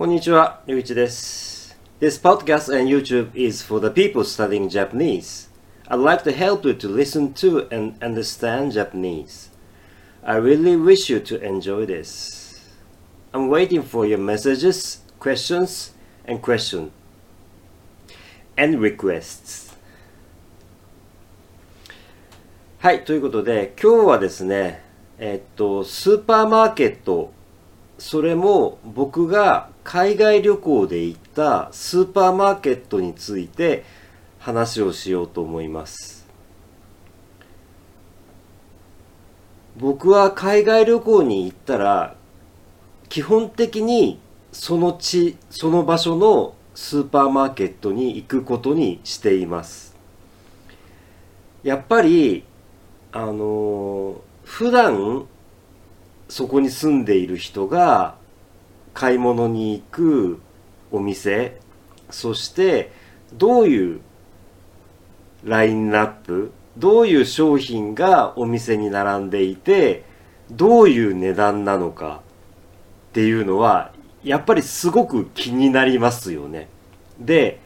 こんにちは、りゅういちです。This podcast and YouTube is for the people studying Japanese. I'd like to help you to listen to and understand Japanese. I really wish you to enjoy this. I'm waiting for your messages, questions, and question and requests. はい、ということで、今日はですね、えっと、スーパーマーケット、 それも僕が海外旅行で行ったスーパーマーケットについて話をしようと思います。僕は海外旅行に行ったら、基本的にその地、その場所のスーパーマーケットに行くことにしています。やっぱり、あのー普段そこに住んでいる人が買い物に行くお店そしてどういうラインナップどういう商品がお店に並んでいてどういう値段なのかっていうのはやっぱりすごく気になりますよね。で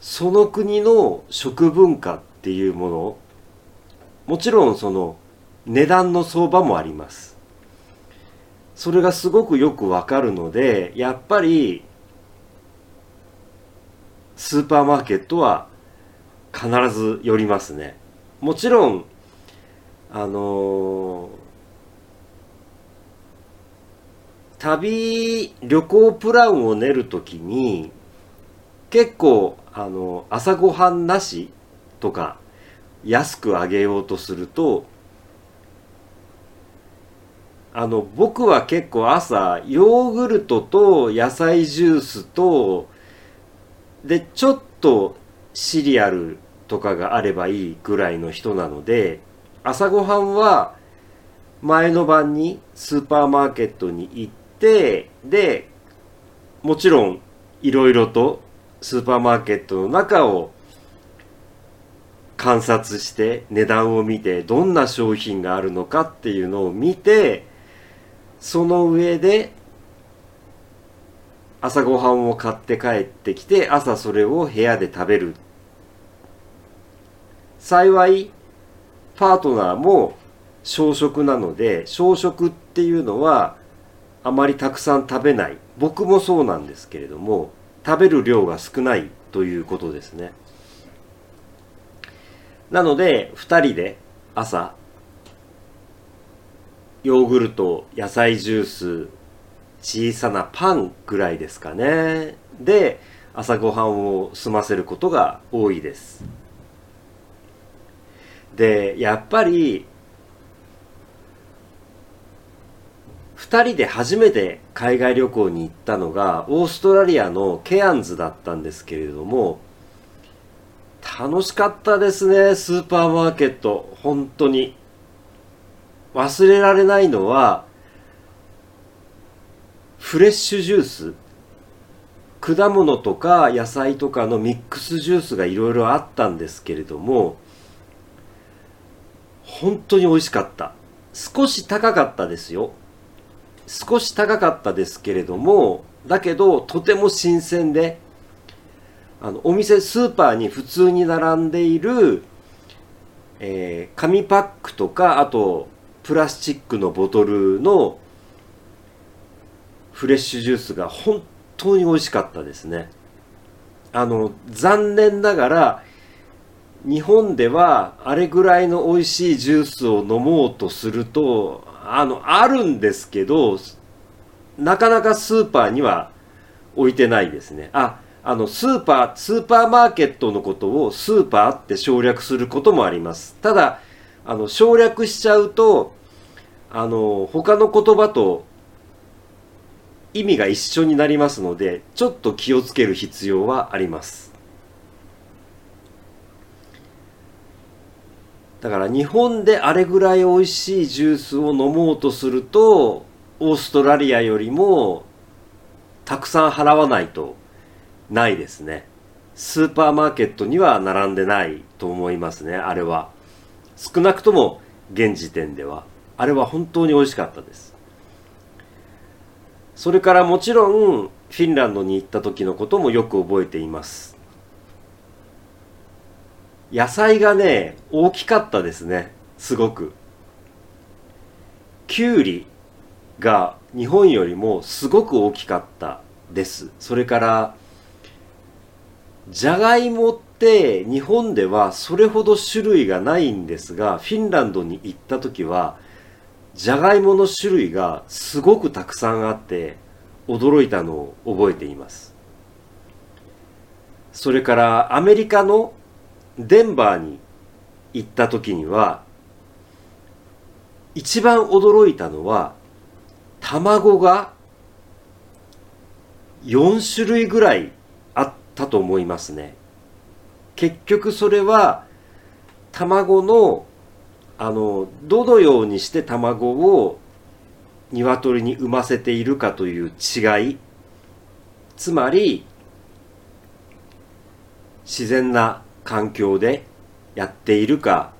その国の食文化っていうものもちろんその値段の相場もあります。それがすごくよくわかるので、やっぱりスーパーマーケットは必ず寄りますね。もちろん、あのー旅、旅行プランを練るときに、結構、あの朝ごはんなしとか、安くあげようとすると、あの僕は結構朝ヨーグルトと野菜ジュースとでちょっとシリアルとかがあればいいぐらいの人なので朝ごはんは前の晩にスーパーマーケットに行ってでもちろんいろいろとスーパーマーケットの中を観察して値段を見てどんな商品があるのかっていうのを見てその上で朝ごはんを買って帰ってきて朝それを部屋で食べる。幸いパートナーも小食なので小食っていうのはあまりたくさん食べない。僕もそうなんですけれども食べる量が少ないということですね。なので2人で朝ヨーグルト、野菜ジュース、小さなパンぐらいですかね。で、朝ごはんを済ませることが多いです。で、やっぱり、二人で初めて海外旅行に行ったのが、オーストラリアのケアンズだったんですけれども、楽しかったですね、スーパーマーケット。本当に。忘れられないのはフレッシュジュース。果物とか野菜とかのミックスジュースがいろいろあったんですけれども本当に美味しかった。少し高かったですよ。少し高かったですけれどもだけどとても新鮮であのお店スーパーに普通に並んでいる、えー紙パックとかあとプラスチックのボトルのフレッシュジュースが本当に美味しかったですね。あの、残念ながら、日本ではあれぐらいの美味しいジュースを飲もうとすると、あの、あるんですけど、なかなかスーパーには置いてないですね。あ、あの、スーパー、スーパーマーケットのことをスーパーって省略することもあります。ただ、あの、省略しちゃうと、あの、他の言葉と意味が一緒になりますので、ちょっと気をつける必要はあります。だから日本であれぐらい美味しいジュースを飲もうとすると、オーストラリアよりもたくさん払わないとないですね。スーパーマーケットには並んでないと思いますね、あれは。少なくとも現時点では。あれは本当に美味しかったです。それからもちろん、フィンランドに行った時のこともよく覚えています。野菜がね大きかったですねすごく。きゅうりが日本よりもすごく大きかったです。それからじゃがいもって日本ではそれほど種類がないんですがフィンランドに行った時はじゃがいもの種類がすごくたくさんあって驚いたのを覚えています。それからアメリカのデンバーに行った時には一番驚いたのは卵が4種類ぐらいあったと思いますね。結局それは卵のあのどのようにして卵を鶏に産ませているかという違い。つまり自然な環境でやっているか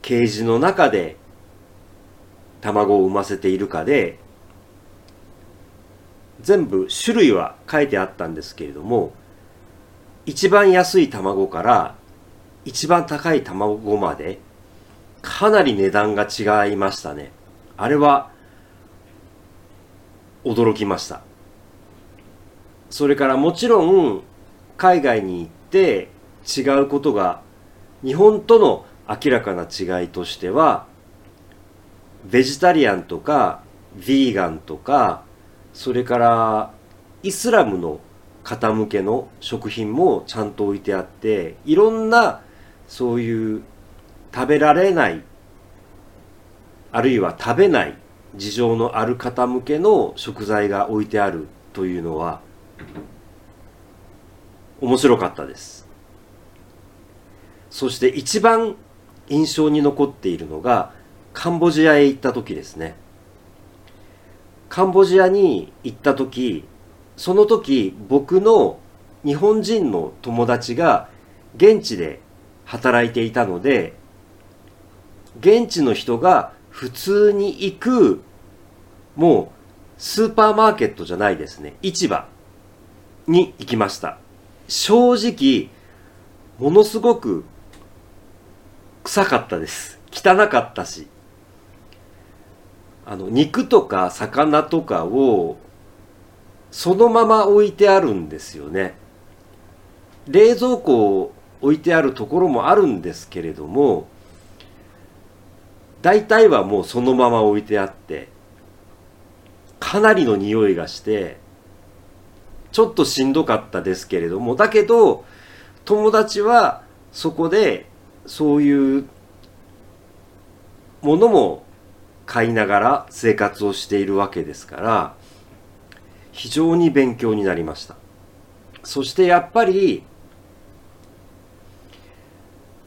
ケージの中で卵を産ませているかで全部種類は書いてあったんですけれども一番安い卵から一番高い卵までかなり値段が違いましたね。あれは驚きました。それからもちろん海外に行って違うことが日本との明らかな違いとしてはベジタリアンとかヴィーガンとかそれからイスラムの方向けの食品もちゃんと置いてあっていろんなそういう食べられないあるいは食べない事情のある方向けの食材が置いてあるというのは面白かったです。そして一番印象に残っているのがカンボジアへ行った時ですね。カンボジアに行った時その時僕の日本人の友達が現地で働いていたので現地の人が普通に行くもうスーパーマーケットじゃないですね。市場に行きました。正直ものすごく臭かったです。汚かったし。あの肉とか魚とかをそのまま置いてあるんですよね。冷蔵庫を置いてあるところもあるんですけれども大体はもうそのまま置いてあってかなりの匂いがしてちょっとしんどかったですけれどもだけど友達はそこでそういうものも買いながら生活をしているわけですから非常に勉強になりました。そしてやっぱり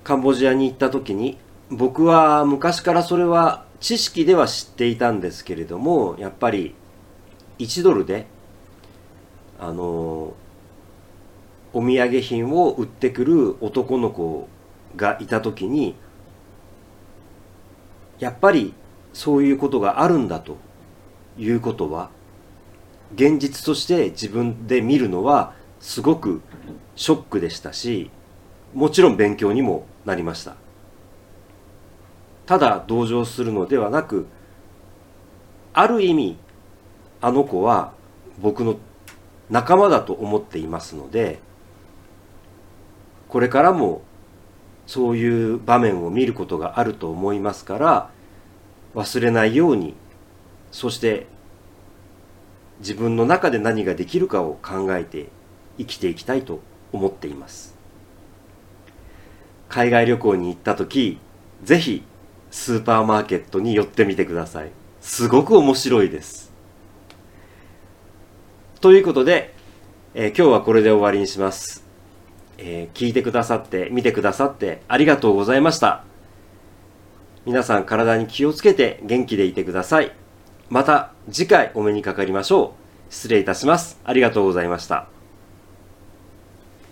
カンボジアに行った時に僕は昔からそれは知識では知っていたんですけれどもやっぱり1ドルであのお土産品を売ってくる男の子がいた時にやっぱりそういうことがあるんだということは現実として自分で見るのはすごくショックでしたしもちろん勉強にもなりました。ただ同情するのではなくある意味あの子は僕の仲間だと思っていますのでこれからもそういう場面を見ることがあると思いますから忘れないようにそして自分の中で何ができるかを考えて生きていきたいと思っています。海外旅行に行った時ぜひスーパーマーケットに寄ってみてください。すごく面白いです。ということで、えー、今日はこれで終わりにします、えー、聞いてくださって見てくださってありがとうございました。皆さん体に気をつけて元気でいてください。また次回お目にかかりましょう。失礼いたします。ありがとうございました。